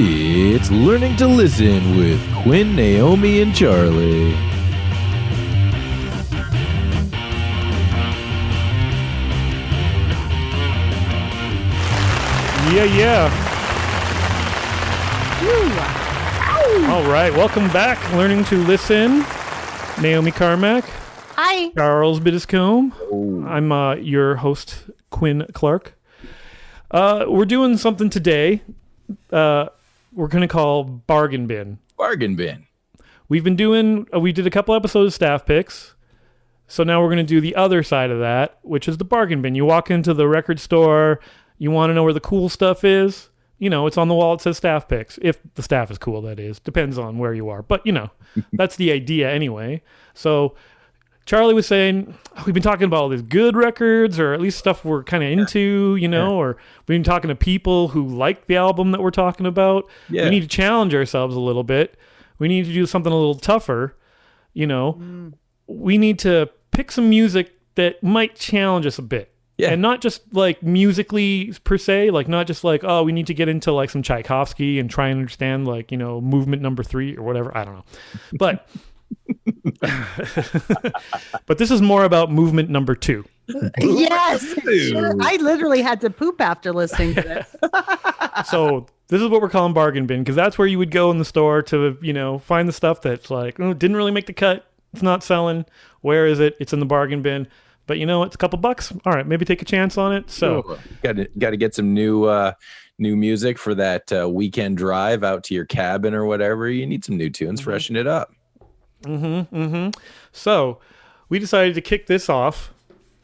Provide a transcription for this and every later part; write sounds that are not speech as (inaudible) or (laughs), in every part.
It's Learning to Listen with Quinn, Naomi, and Charlie. Yeah, yeah. All right, welcome back. Learning to listen. Naomi Carmack, Hi. Charles Biddiscombe. I'm uh, your host, Quinn Clark. Uh, we're doing something today. Uh, we're going to call bargain bin. Bargain bin. We've been doing. Uh, we did a couple episodes of staff picks. So now we're going to do the other side of that, which is the bargain bin. You walk into the record store, you want to know where the cool stuff is. You know, it's on the wall. It says staff picks. If the staff is cool, that is. Depends on where you are. But, you know, (laughs) that's the idea anyway. So Charlie was saying, "Oh, we've been talking about all these good records, or at least stuff we're kind of into, you know, or we've been talking to people who like the album that we're talking about. Yeah. We need to challenge ourselves a little bit. We need to do something a little tougher, you know. Mm. We need to pick some music that might challenge us a bit. Yeah. And not just like musically per se, like not just like, oh, we need to get into like some Tchaikovsky and try and understand like, you know, movement number three or whatever. I don't know. But (laughs) but this is more about movement number two. Yes. Sure. I literally had to poop after listening to this. (laughs) So this is what we're calling bargain bin because that's where you would go in the store to, you know, find the stuff that's like, oh, didn't really make the cut. It's not selling. Where is it? It's in the bargain bin. But you know, it's a couple bucks. All right, maybe take a chance on it. So got to got to get some new uh new music for that uh, weekend drive out to your cabin or whatever you need some new tunes freshen it up Mm-hmm, mm-hmm. So, we decided to kick this off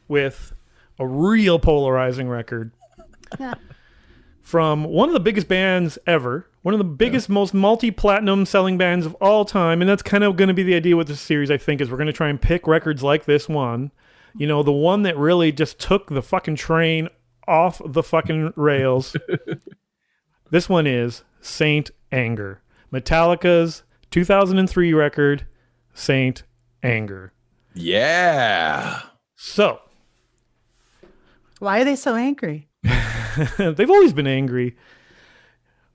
with a real polarizing record from one of the biggest bands ever, one of the biggest, most multi-platinum selling bands of all time, and that's kind of going to be the idea with this series. I think is we're going to try and pick records like this one, you know, the one that really just took the fucking train off the fucking rails. (laughs) this one is Saint Anger, Metallica's 2003 record, Saint Anger. yeah So Why are they so angry? (laughs) they've always been angry.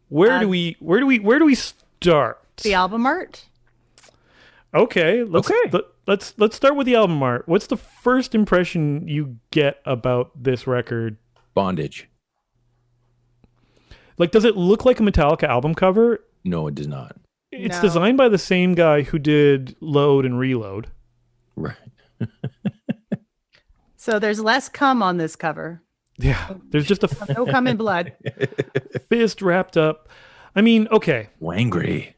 Where Uh, do we where do we where do we start? The album art? Okay, let's Okay. let, let's let's start with the album art. What's the first impression you get about this record? bondage Like does it look like a Metallica album cover? no it does not It's No. designed by the same guy who did Load and Reload. right So there's less cum on this cover. Yeah, there's just a (laughs) No cum in blood. (laughs) fist wrapped up. I mean, okay, wangry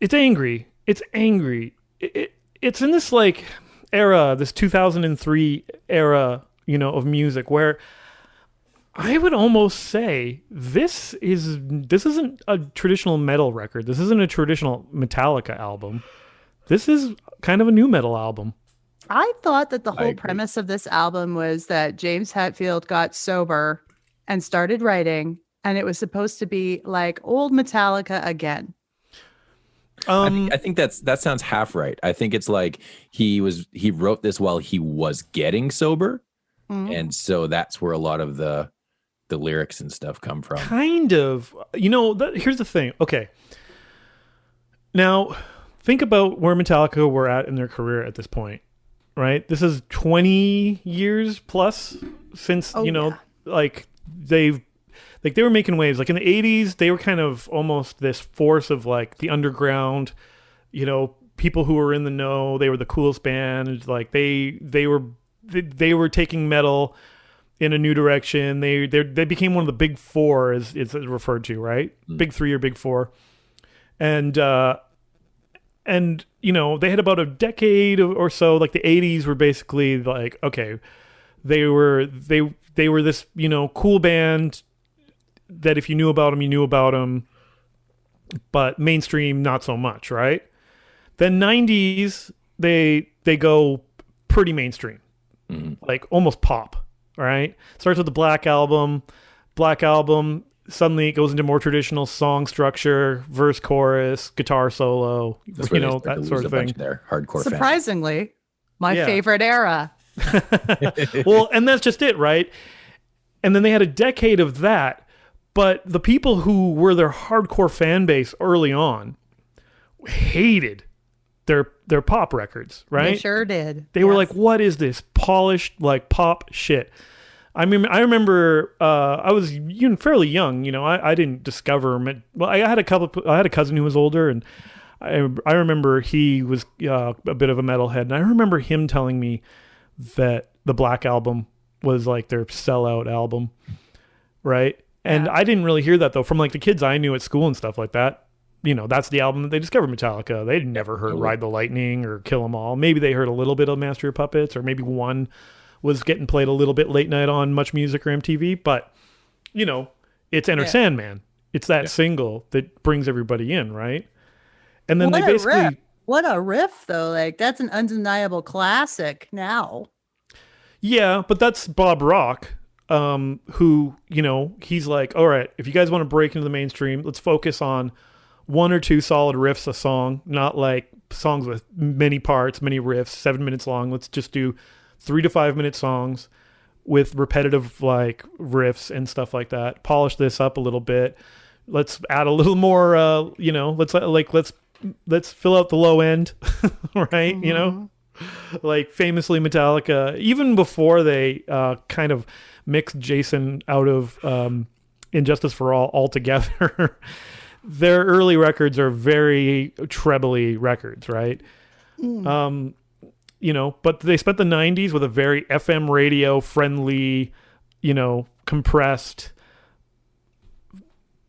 it's angry. It's angry. It, it, it's in this like era, this 2003 era, you know, of music where I would almost say this is this isn't a traditional metal record. This isn't a traditional Metallica album. This is kind of a nu metal album. I thought that the whole premise of this album was that James Hetfield got sober and started writing, and it was supposed to be like old Metallica again. I, Um, think, I think that's that sounds half right i think it's like he was he wrote this while he was getting sober Mhm. and so that's where a lot of the the lyrics and stuff come from. Kind of. You know that, here's the thing. Okay. Now think about where metallica were at in their career at this point right? This is 20 years plus since Oh, you know yeah. like they've like they were making waves. Like in the 80s they were kind of almost this force of like the underground you know people who were in the know. They were the coolest band. Like they they were they, they were taking metal in a new direction. They they they became one of the big four, as it's referred to, right? Big three or big four, and uh, and you know they had about a decade or so. Like the '80s were basically like okay, they were they they were this you know cool band that if you knew about them, you knew about them, but mainstream not so much, right? Then '90s they they go pretty mainstream like almost pop, right? Starts with the Black Album. Black Album suddenly it goes into more traditional song structure, verse, chorus, guitar solo, That's you where they know that sort of thing. there hardcore fans. Surprisingly, my Yeah. favorite era. (laughs) well, and that's just it, right? And then they had a decade of that, But the people who were their hardcore fan base early on hated their their pop records, right? They sure did. They were like, "What is this polished like pop shit?" I mean, I remember uh, I was you know, fairly young. You know, I, I didn't discover. Well, I had a couple. I had a cousin who was older, and I I remember he was uh, a bit of a metalhead, and I remember him telling me that the Black Album was like their sellout album, right? And Yeah. I didn't really hear that though from like the kids I knew at school and stuff like that. You know, that's the album that they discovered Metallica. They'd never heard Ride the Lightning or Kill 'Em All. Maybe they heard a little bit of Master of Puppets, or maybe one was getting played a little bit late night on Much Music or MTV. But you know, it's Enter Yeah. Sandman. It's that single that brings everybody in, right? And then what they basically riff. What a riff, though. Like that's an undeniable classic now. Yeah, but that's Bob Rock, um, who, you know, he's like, all right, if you guys want to break into the mainstream, let's focus on one or two solid riffs a song, not like songs with many parts, many riffs, seven minutes long. Let's just do three to five minute songs with repetitive like riffs and stuff like that. Polish this up a little bit. Let's add a little more, uh, you know, let's uh, like, let's, let's fill out the low end, (laughs) right? You know? like famously Metallica, even before they uh, kind of mixed Jason out of um, And Justice for All altogether, (laughs) their early records are very trebly records, right? Um, you know, but they spent the '90s with a very FM radio friendly, you know, compressed,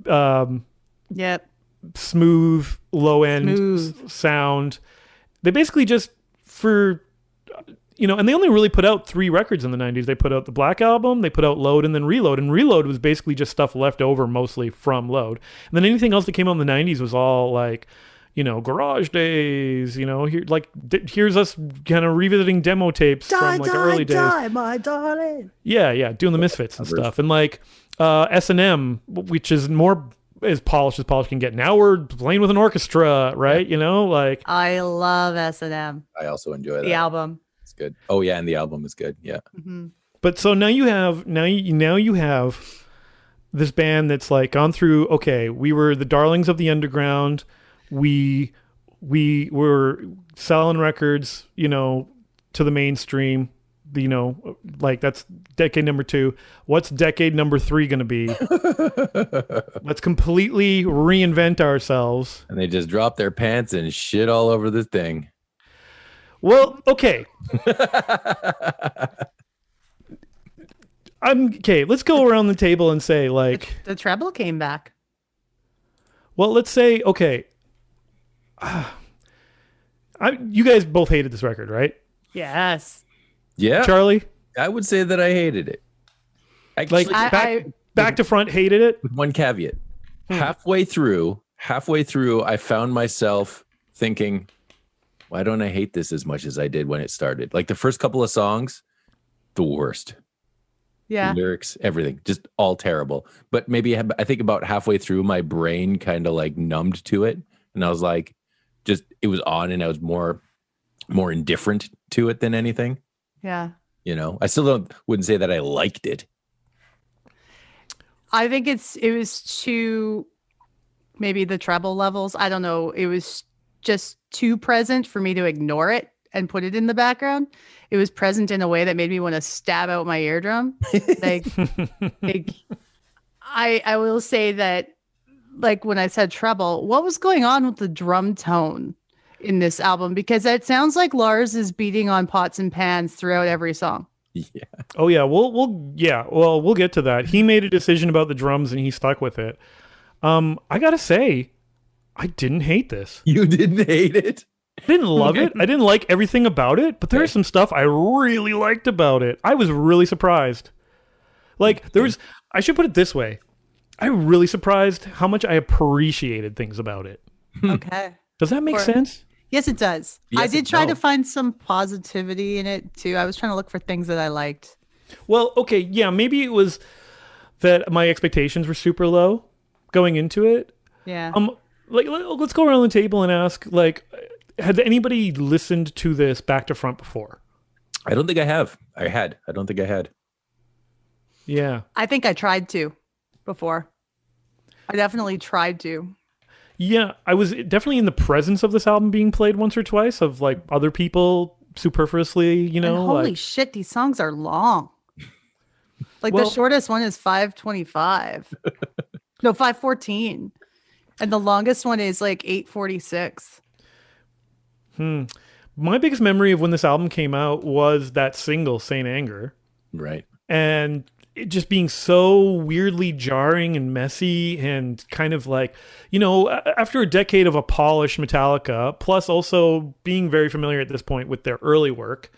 um, Yep. smooth, low end s- sound. They basically just for you know, and they only really put out three records in the 90s. They put out the Black Album, they put out Load, and then Reload. And Reload was basically just stuff left over mostly from Load. And then anything else that came out in the 90s was all like, you know, Garage Days, you know, here, like, d- here's us kind of revisiting demo tapes from like the early days. my darling. Yeah, yeah, doing the Misfits and stuff, and like uh, S and M, which is more as polished as polish can get. Now we're playing with an orchestra, right? You know, like I love S and M. I also enjoy that. The album. It's good. Oh yeah, and the album is good. Yeah. Mhm. but so now you have now you now you have this band that's like gone through. Okay, we were the darlings of the underground. We we were selling records, you know, to the mainstream. You know, like that's decade number two. What's decade number three going to be? (laughs) Let's completely reinvent ourselves. And they just drop their pants and shit all over the thing. Well, okay. I'm okay. Let's go around the table and say, like, The treble came back. well, let's say, okay. (sighs) I, you guys both hated this record, right? Yes. yeah. Charlie, I would say that I hated it. Actually, like I- back, I- back to front, hated it. with one caveat. Hmm. Halfway through, halfway through, I found myself thinking, why don't I hate this as much as I did when it started? Like the first couple of songs, the worst. Yeah. Lyrics, everything, just all terrible. But maybe I I think about halfway through, my brain kind of like numbed to it, and I was like, just it was on, and I was more, more indifferent to it than anything. Yeah. You know, I still don't wouldn't say that I liked it. I think it's it was too maybe the treble levels. I don't know. It was just too present for me to ignore it and put it in the background. It was present in a way that made me want to stab out my eardrum. Like, (laughs) like I I will say that like when I said treble, what was going on with the drum tone in this album? Because it sounds like Lars is beating on pots and pans throughout every song. Yeah. Oh yeah, we'll we'll yeah, well we'll get to that. He made a decision about the drums and he stuck with it. Um, I gotta say, I didn't hate this. You didn't hate it. I didn't love it. I didn't like everything about it, but there's some stuff I really liked about it. I was really surprised. Like there was I should put it this way. I really surprised how much I appreciated things about it. Okay. Does that make Or- sense? Yes, it does. I did it try to find some positivity in it too. I was trying to look for things that I liked. Well, okay, yeah, maybe it was that my expectations were super low going into it. Yeah. Um, like let- let's go around the table and ask, like, had anybody listened to this back to front before? I don't think I have. I had. I don't think I had. Yeah. I think I tried to before. I definitely tried to. Yeah, I was definitely in the presence of this album being played once or twice of like other people superfluously, you know, and holy like shit, these songs are long. Like Well- the shortest one is 525. (laughs) no, 514. And the longest one is like 846. Hmm. my biggest memory of when this album came out was that single Saint Anger. Right. and it just being so weirdly jarring and messy and kind of like you know after a decade of a polished metallica plus also being very familiar at this point with their early work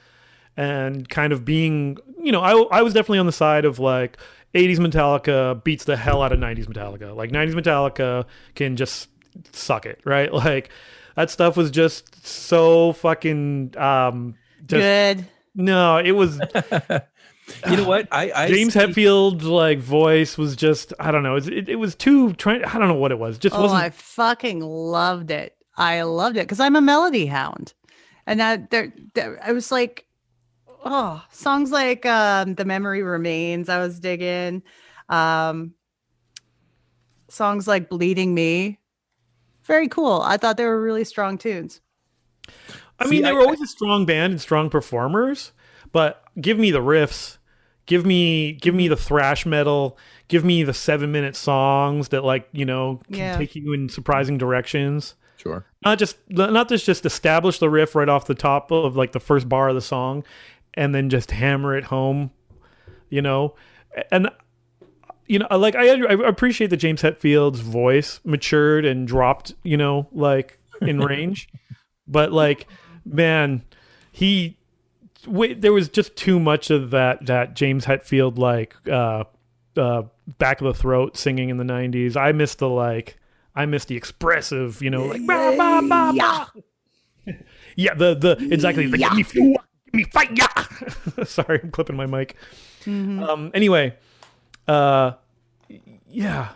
and kind of being you know i, I was definitely on the side of like 80s metallica beats the hell out of 90s metallica like 90s metallica can just suck it right (laughs) like that stuff was just so fucking um just Good. no it was (laughs) You know what? I, I James see- Hetfield's like voice was just I don't know it, it, it was too trying I don't know what it was just Oh, wasn't I fucking loved it. I loved it because I'm a melody hound. And that there, there I was like, oh, songs like um The Memory Remains, I was digging. Um songs like Bleeding Me. Very cool. I thought they were really strong tunes. I See, mean they I- were always a strong band and strong performers but give me the riffs give me give me the thrash metal give me the 7 minute songs that like you know can Yeah. take you in surprising directions Sure. not just not just just establish the riff right off the top of like the first bar of the song and then just hammer it home you know? And you know like i, I appreciate that james hetfield's voice matured and dropped you know like in (laughs) range. But like man he wait, there was just too much of that that james hetfield like uh uh back of the throat singing in the 90s i miss the like i miss the expressive you know like bah, bah, bah, bah. yeah. The the exactly the give me fuel give me fight yeah (laughs) sorry i'm clipping my mic um anyway uh yeah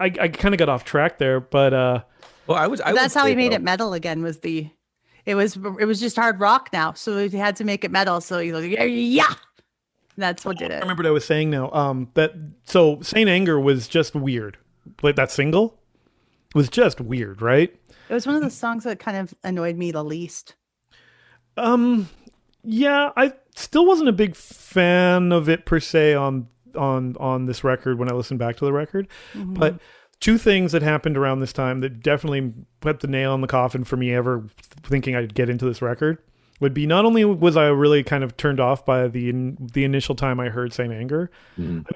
i i kind of got off track there but uh Well, I was. I would That's how say, he made though- it metal again was the it was it was just hard rock now. So he had to make it metal. So he was like, yeah, yeah. That's what did it. I remember what I was saying now. Um, that so Saint Anger was just weird. Like that single was just weird, right? It was one of the songs that kind of annoyed me the least. Um, yeah, I still wasn't a big fan of it per se on on on this record when I listened back to the record, but two things that happened around this time that definitely put the nail in the coffin for me ever thinking I'd get into this record would be not only was I really kind of turned off by the the initial time I heard Saint Anger, Mhm. I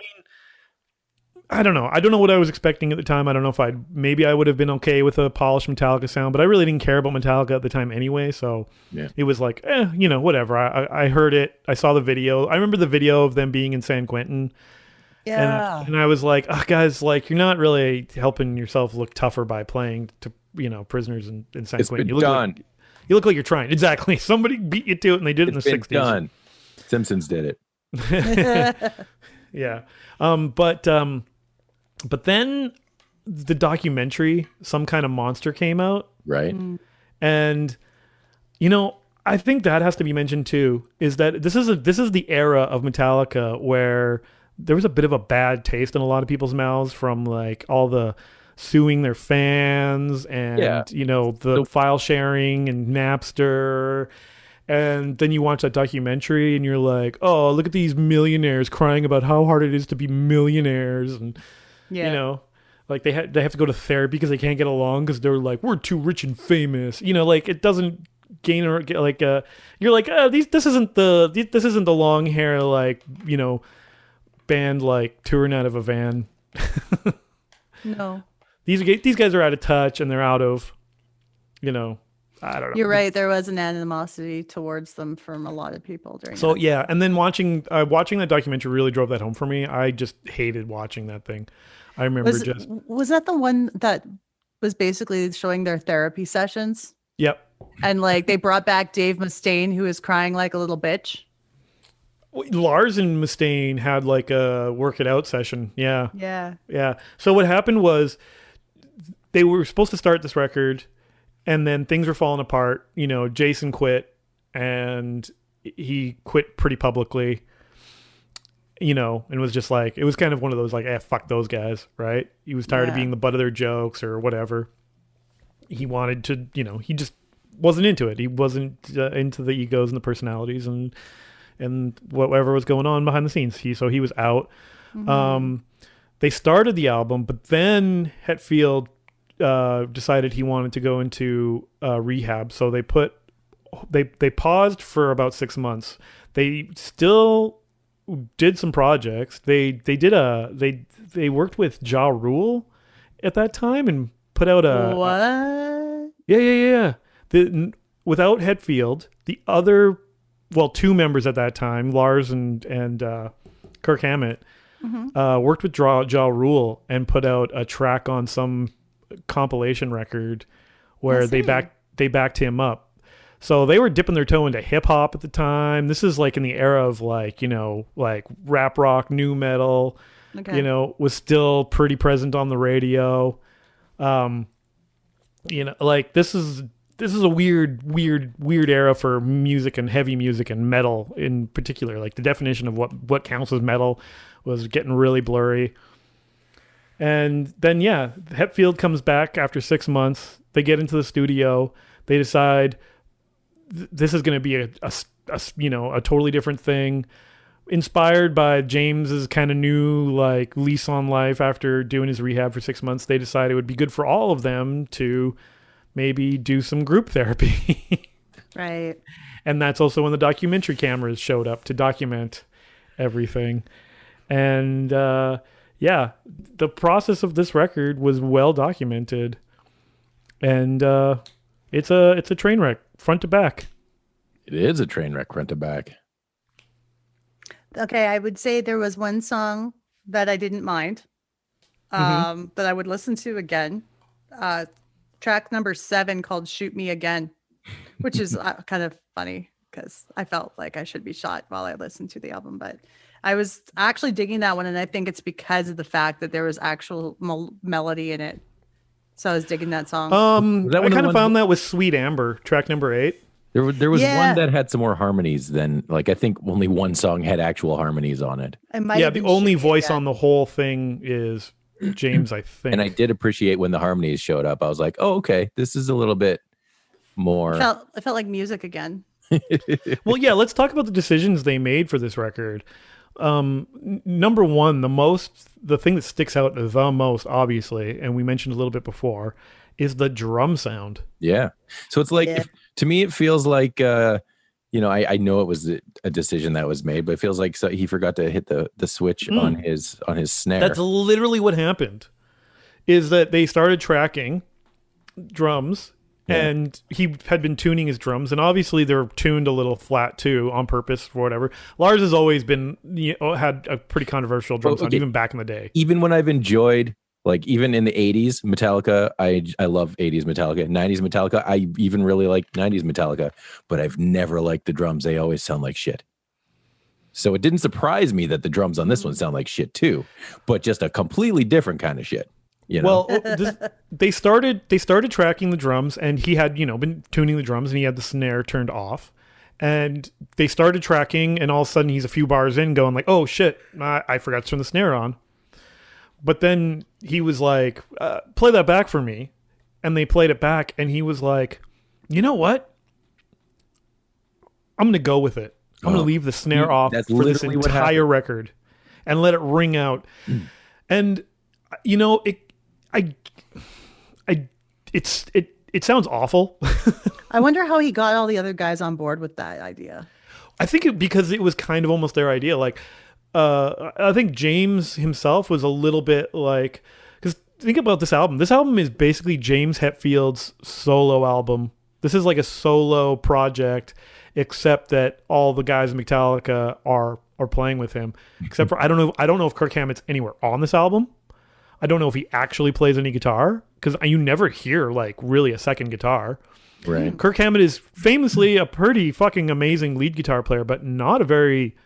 don't know. I don't know what I was expecting at the time. I don't know if I'd maybe I would have been okay with a polished Metallica sound, but I really didn't care about Metallica at the time anyway. So Yeah. it was like, eh, you know, whatever. I, I I heard it. I saw the video. I remember the video of them being in San Quentin, and and I was like, oh, guys, like you're not really helping yourself look tougher by playing to you know prisoners in, in San It's Quentin. been you look done. Like, you look like you're trying. (laughs) Exactly. Somebody beat you to it, and they did it in It's the been '60s. done. Simpsons did it. (laughs) yeah um but um but then the documentary some kind of monster came out Right. Mm. and you know i think that has to be mentioned too is that this is a this is the era of metallica where there was a bit of a bad taste in a lot of people's mouths from like all the suing their fans and Yeah. you know the So- file sharing and napster and then you watch that documentary and you're like oh look at these millionaires crying about how hard it is to be millionaires and yeah. you know like they ha- they have to go to therapy because they can't get along because they're like we're too rich and famous you know like it doesn't gain or get like uh you're like uh these this isn't the this isn't the long hair like you know band like touring out of a van (laughs) No. these these guys are out of touch and they're out of you know I don't know You're right. There was an animosity towards them from a lot of people during So that. yeah, and then watching uh, watching that documentary really drove that home for me. I just hated watching that thing. I remember Was, just was that the one that was basically showing their therapy sessions? yep. And like they brought back Dave Mustaine, who was crying like a little bitch. Lars and Mustaine had like a work it out session. Yeah. Yeah. Yeah. So what happened was they were supposed to start this record and then things were falling apart. You know, Jason quit and he quit pretty publicly. You know, and was just like it was kind of one of those like, eh, fuck those guys, right? He was tired of being the butt of their jokes or whatever. He wanted to, you know, he just wasn't into it. He wasn't uh, into the egos and the personalities and and whatever was going on behind the scenes. He so he was out. Um, they started the album, but then Hetfield uh, decided he wanted to go into uh, rehab. So they put they they paused for about six months. They still did some projects. They they did a they they worked with Ja Rule at that time and put out a what? yeah, yeah, yeah, yeah. The without Hetfield, the other, well, two members at that time, Lars and and uh, Kirk Hammett, uh, worked with Ja, ja Rule and put out a track on some compilation record where they see. back they backed him up. So they were dipping their toe into hip hop at the time. This is like in the era of like you know like rap rock, nu metal Okay. you know, was still pretty present on the radio. Um, you know, like this is this is a weird, weird, weird era for music and heavy music and metal in particular. Like the definition of what what counts as metal was getting really blurry. And then yeah, Hetfield comes back after six months. They get into the studio. They decide th- this is going to be a, a a you know a totally different thing inspired by James's kind of new like lease on life after doing his rehab for six months, they decided it would be good for all of them to maybe do some group (laughs) therapy. Right. and that's also when the documentary cameras showed up to document everything. And uh, yeah, the process of this record was well documented, and uh, it's a it's a train wreck front to back. It is a train wreck front to back. Okay, I would say there was one song that I didn't mind, Mm-hmm. um, that I would listen to again. Uh, track number seven called "Shoot Me Again," which is uh, (laughs) kind of funny because I felt like I should be shot while I listened to the album, but I was actually digging that one, and I think it's because of the fact that there was actual mel- melody in it. So I was digging that song. Um, Was that I one of the kind of found that with Sweet Amber, track number eight. There, there was Yeah. one that had some more harmonies than like I think only one song had actual harmonies on it. It might yeah, the only voice Again. on the whole thing is James, I think. And I did appreciate when the harmonies showed up. I was like, oh, okay, this is a little bit more. It felt, it felt like music again. (laughs) well, yeah, let's talk about the decisions they made for this record. Um, number one, the most, the thing that sticks out the most, obviously, and we mentioned a little bit before, is the drum sound. Yeah. So it's like Yeah. if- to me, it feels like uh, you know, I, I know it was a a decision that was made, but it feels like so he forgot to hit the the switch on his on his snare. That's literally what happened. Is that they started tracking drums Yeah. and he had been tuning his drums and obviously they're tuned a little flat too on purpose for whatever. Lars has always been you know, had a pretty controversial drum Oh, sound even back in the day. even when I've enjoyed like even in the 80s Metallica, I I love 80s Metallica, 90s Metallica, I even really like 90s Metallica, but I've never liked the drums. They always sound like shit. So it didn't surprise me that the drums on this one sound like shit too, but just a completely different kind of shit. You know? Well, this, (laughs) they started they started tracking the drums, and he had you know been tuning the drums, and he had the snare turned off. And they started tracking, and all of a sudden he's a few bars in, going like, "Oh shit, I, I forgot to turn the snare on." But then he was like, uh, "Play that back for me," and they played it back, and he was like, "You know what? I'm gonna go with it. I'm gonna Oh. leave the snare You- off for this entire record, and let it ring out." And you know, it, I, I, it's it. It sounds awful. (laughs) I wonder how he got all the other guys on board with that idea. I think it, because it was kind of almost their idea. Like, uh, I think James himself was a little bit like, because think about this album. This album is basically James Hetfield's solo album. This is like a solo project, except that all the guys in Metallica are are playing with him. Except for I don't know. I don't know if Kirk Hammett's anywhere on this album. I don't know if he actually plays any guitar because you never hear like really a second guitar. right. Kirk Hammett is famously a pretty fucking amazing lead guitar player, but not a very,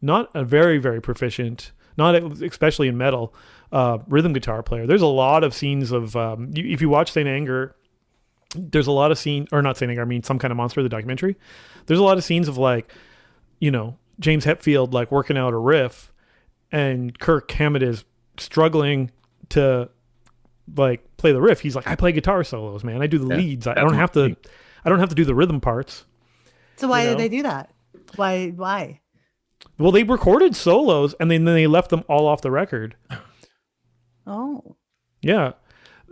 not a very very proficient, not especially in metal, uh, rhythm guitar player. There's a lot of scenes of um, you, if you watch Saint Anger, there's a lot of scene or not Saint Anger, I mean some kind of monster the documentary. There's a lot of scenes of like, you know, James Hetfield like working out a riff. and Kirk Hammett is struggling to like play the riff. He's like, I play guitar solos, man. I do the Yeah, leads. I that's don't have to. me. I don't have to do the rhythm parts. So why You did know? they do that? Why? Why? Well, they recorded solos and then they left them all off the record. Oh, Yeah.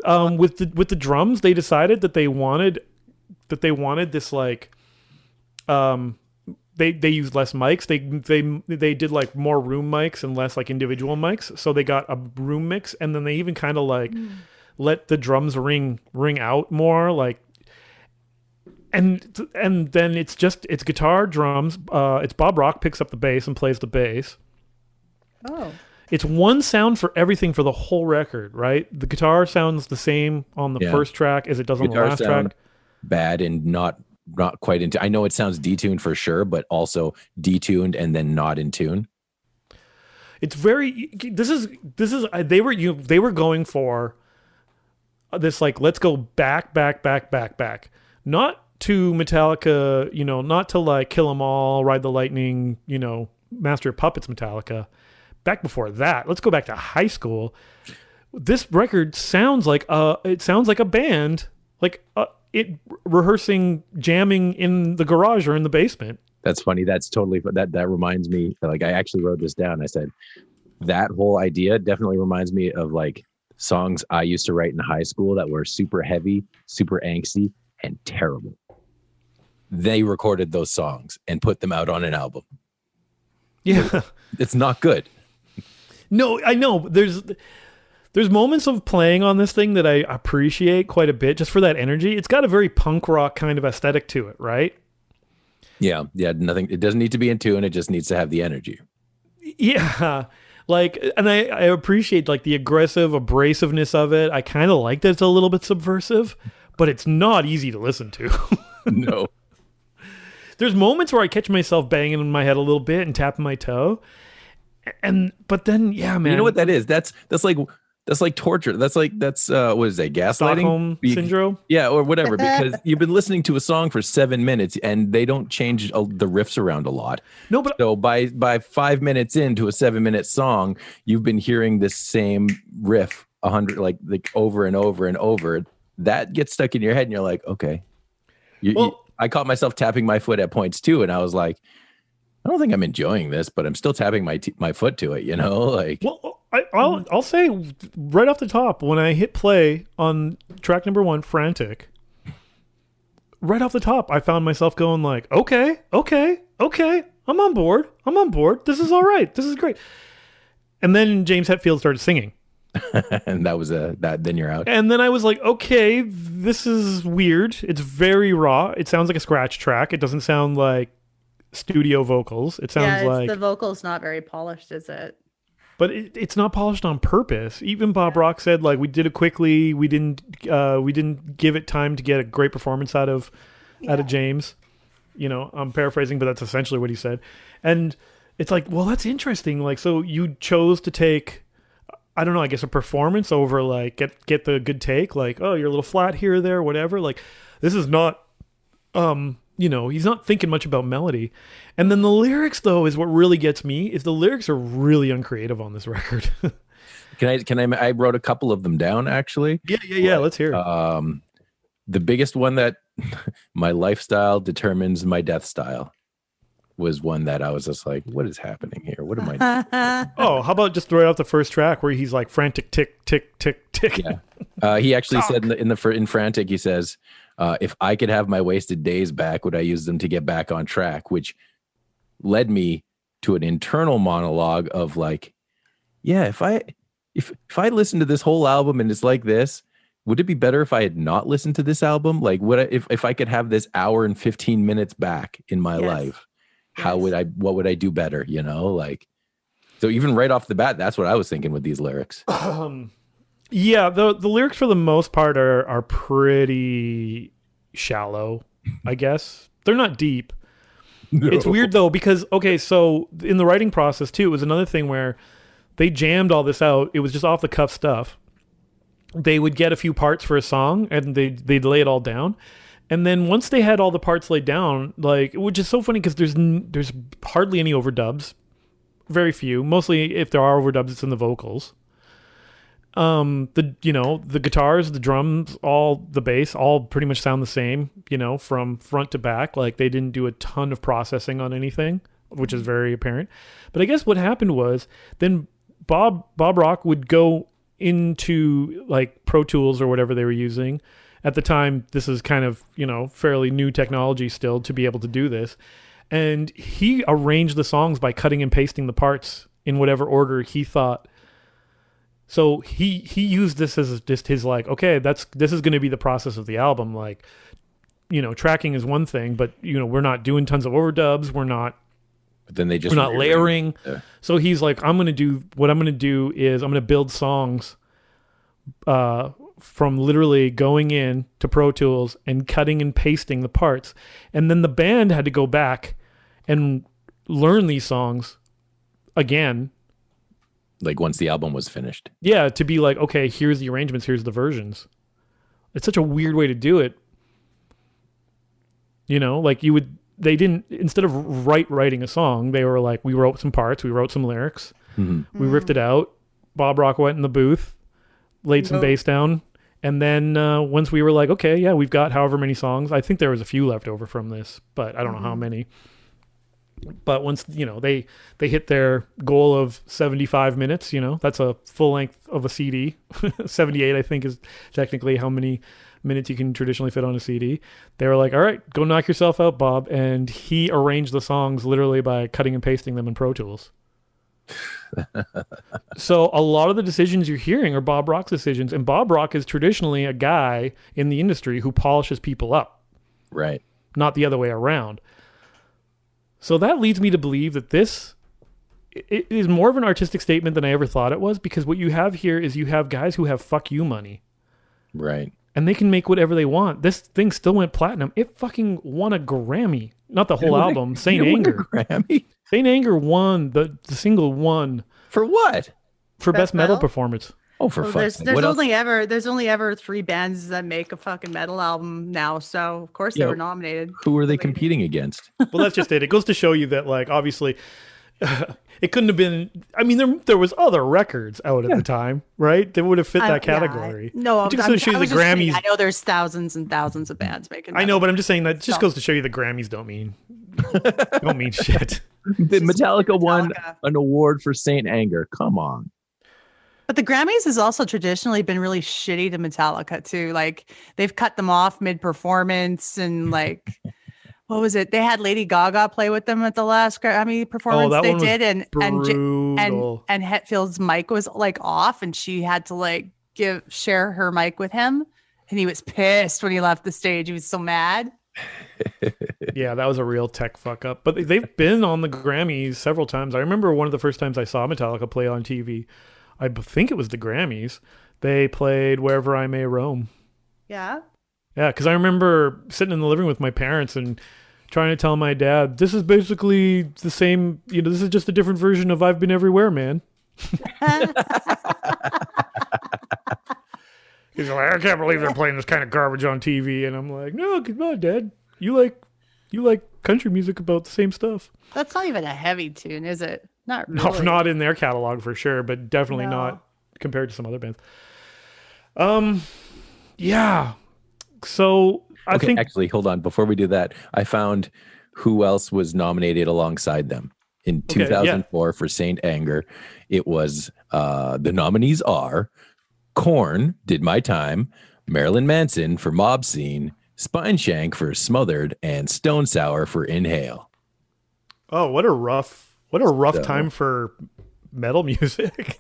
Um, with the with the drums, they decided that they wanted that they wanted this like um they they used less mics. They they they did like more room mics and less like individual mics. So they got a room mix and then they even kind of like let the drums ring ring out more like and and then it's just it's guitar drums uh it's bob rock picks up the bass and plays the bass oh, it's one sound for everything for the whole record, right? The guitar sounds the same on the Yeah. first track as it does on the last sound track. bad and not not quite into. I know it sounds detuned for sure, but also detuned and then not in tune. It's very this is this is uh, they were you they were going for this like let's go back back back back back. Not to Metallica, you know, not to like Kill 'Em All, Ride the Lightning, you know, Master of Puppets Metallica. Back before that, let's go back to high school. This record sounds like uh it sounds like a band, like uh, it rehearsing jamming in the garage or in the basement. That's funny. That's totally that. That reminds me. Like I actually wrote this down. I said that whole idea definitely reminds me of like songs I used to write in high school that were super heavy, super angsty, and terrible. They recorded those songs and put them out on an album. Yeah. It's not good. No, I know. There's there's moments of playing on this thing that I appreciate quite a bit just for that energy. It's got a very punk rock kind of aesthetic to it, right? Yeah, yeah. Nothing. It doesn't need to be in tune. It just needs to have the energy. Yeah. Like and I, I appreciate like the aggressive abrasiveness of it. I kind of like that it's a little bit subversive, but it's not easy to listen to. (laughs) no. There's moments where I catch myself banging in my head a little bit and tapping my toe. And but then yeah, man. You know what that is? That's that's like that's like torture. That's like that's uh what is that? Gaslighting? Stockholm You- syndrome? Yeah, or whatever. (laughs) Because you've been listening to a song for seven minutes and they don't change uh, the riffs around a lot. No, but So by by five minutes into a seven minute song, you've been hearing this same riff a hundred like like over and over and over. That gets stuck in your head, and you're like, okay. You, you- Well- I caught myself tapping my foot at points too, and I was like, I don't think I'm enjoying this, but I'm still tapping my t- my foot to it. You know, like Well, I, I'll mm. I'll say right off the top when I hit play on track number one, "Frantic." Right off the top, I found myself going like, "Okay, okay, okay, I'm on board. I'm on board. This is all right. This is great." And then James Hetfield started singing, (laughs) and that was a that. Then you're out. and then I was like, "Okay, this is weird. It's very raw. It sounds like a scratch track. It doesn't sound like studio vocals. It sounds yeah. It's, like the vocal's not very polished, is it? But it, it's not polished on purpose. Even Bob Rock said like we did it quickly. We didn't uh, we didn't give it time to get a great performance out of out of James. You know, I'm paraphrasing, but that's essentially what he said. And it's like, well, that's interesting. Like, so you chose to take, I don't know, I guess a performance over like get get the good take. Like, oh, you're a little flat here or there, whatever. Like, this is not um you know he's not thinking much about melody and then the lyrics though is what really gets me is the lyrics are really uncreative on this (laughs) record Can I? Can I? I wrote a couple of them down actually. yeah yeah yeah let's hear it Um, the biggest one that (laughs) my lifestyle determines my death style was one that I was just like, what is happening here? What am I? (laughs) oh how about just right off the first track where he's like frantic tick tick tick tick Yeah. Uh, he actually said in the, in the in frantic, he says, uh, "If I could have my wasted days back, would I use them to get back on track?" Which led me to an internal monologue of like, yeah, if I if if I listen to this whole album and it's like this, would it be better if I had not listened to this album? Like, would I if if I could have this hour and fifteen minutes back in my Yes. life? How Yes. would I? What would I do better? You know, like. So even right off the bat, that's what I was thinking with these lyrics. um, yeah the the lyrics for the most part are are pretty shallow i guess they're not deep (laughs) It's weird though because okay, so in the writing process too, it was another thing where they jammed all this out. It was just off the cuff stuff. They would get a few parts for a song and they they'd lay it all down. And then once they had all the parts laid down, like which is so funny because there's n- there's hardly any overdubs. very few. Mostly, if there are overdubs, it's in the vocals. Um, the you know the guitars, the drums, all the bass, all pretty much sound the same. You know, from front to back. Like they didn't do a ton of processing on anything, which is very apparent. But I guess what happened was then Bob Bob Rock would go into like Pro Tools or whatever they were using. At the time, this is kind of you know fairly new technology still to be able to do this, and he arranged the songs by cutting and pasting the parts in whatever order he thought. So he he used this as just his like okay that's this is going to be the process of the album like you know tracking is one thing but you know we're not doing tons of overdubs we're not But then they just we're not layering. Yeah. So he's like, I'm gonna do what I'm gonna do is I'm gonna build songs uh from literally going in to Pro Tools and cutting and pasting the parts. And then the band had to go back and learn these songs again. Like once the album was finished. Yeah, to be like, okay, here's the arrangements, here's the versions. It's such a weird way to do it. You know, like you would they didn't instead of write writing a song, they were like, we wrote some parts, we wrote some lyrics, Mhm. we riffed it out. Bob Rock went in the booth, laid some Yep. bass down, and then uh, once we were like, okay, yeah, we've got however many songs. I think there was a few left over from this, but I don't know how many. But once you know they they hit their goal of seventy five minutes, you know that's a full length of a CD. (laughs) seventy eight, I think, is technically how many minutes you can traditionally fit on a CD. They were like, "All right, go knock yourself out, Bob," and he arranged the songs literally by cutting and pasting them in Pro Tools. (laughs) so a lot of the decisions you're hearing are Bob Rock's decisions, and Bob Rock is traditionally a guy in the industry who polishes people up Right. not the other way around. So that leads me to believe that this it is more of an artistic statement than I ever thought it was because what you have here is you have guys who have fuck you money Right. and they can make whatever they want. This thing still went platinum. It fucking won a Grammy. Not the whole won a- album. Saint it won a Anger. Grammy Saint Anger won the, the single won for what? for best, Best metal? performance. Oh, for Well, fuck's there's sake. there's What else? only ever there's only ever three bands that make a fucking metal album now, so of course Yeah. they were nominated. Who are they competing against? (laughs) well that's just it it goes to show you that like obviously (laughs) it couldn't have been i mean there, there was other records out at the time right they would have fit I- that yeah, category no, it just I'm, to show you I the was just saying, grammys I know there's thousands and thousands of bands making. i know metal. but i'm just saying that just So- goes to show you the grammys don't mean don't mean (laughs) shit The Metallica won an award for Saint Anger. Come on. But the Grammys has also traditionally been really shitty to Metallica too. Like they've cut them off mid performance and like what was it? They had Lady Gaga play with them at the last Grammy oh, performance Oh, they did, and and and and Hetfield's mic was like off, and she had to like give share her mic with him, and he was pissed when he left the stage. He was so mad. (laughs) yeah that was a real tech fuck up but they've been on the grammys several times i remember one of the first times i saw metallica play on tv i think it was the grammys they played wherever i may roam Yeah. Yeah, because I remember sitting in the living room with my parents and trying to tell my dad, this is basically the same, you know, this is just a different version of I've Been Everywhere, man. (laughs) He's like, I can't believe they're playing this kind of garbage on TV. And I'm like, no, come on, dad. You like, you like country music about the same stuff. That's not even a heavy tune, is it? Not (laughs) No, really. not in their catalog for sure, but definitely No. not compared to some other bands. Um, yeah. So I okay, think actually, hold on. Before we do that, I found who else was nominated alongside them in Okay, yeah. 2004 for Saint Anger. It was uh, the nominees are Korn Did My Time, Marilyn Manson for Mob Scene, Spineshank for Smothered, and Stone Sour for Inhale. Oh, what a rough, what a rough So- time for metal music.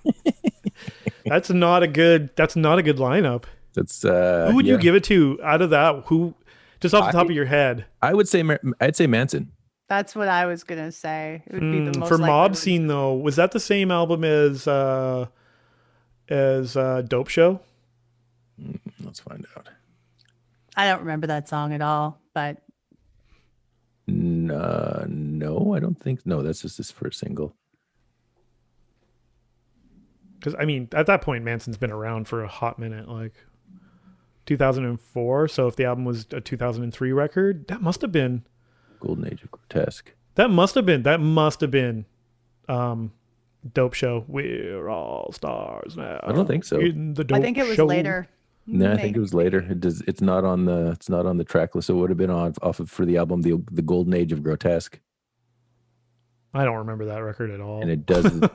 (laughs) that's not a good. That's not a good lineup. That's uh, Who would you give it to out of that? Who, just off the top I- of your head, I would say I'd say Manson. That's what I was gonna say. It would be the Hmm, most for Mob one. Scene though. Was that the same album as uh as uh, Dope Show? Let's find out. I don't remember that song at all, but N- uh, no, I don't think. No, that's just his first single. Because I mean, at that point, Manson's been around for a hot minute, like 2004. So if the album was a 2003 record, that must have been Golden Age of Grotesque. That must have been. That must have been. Um, Dope Show. We're all stars now. I don't think so. In the I think it was Show. later. No, I think it was later. It does. It's not on the. It's not on the track list. It would have been on off of for the album the the Golden Age of Grotesque, I don't remember that record at all. and it does. (laughs)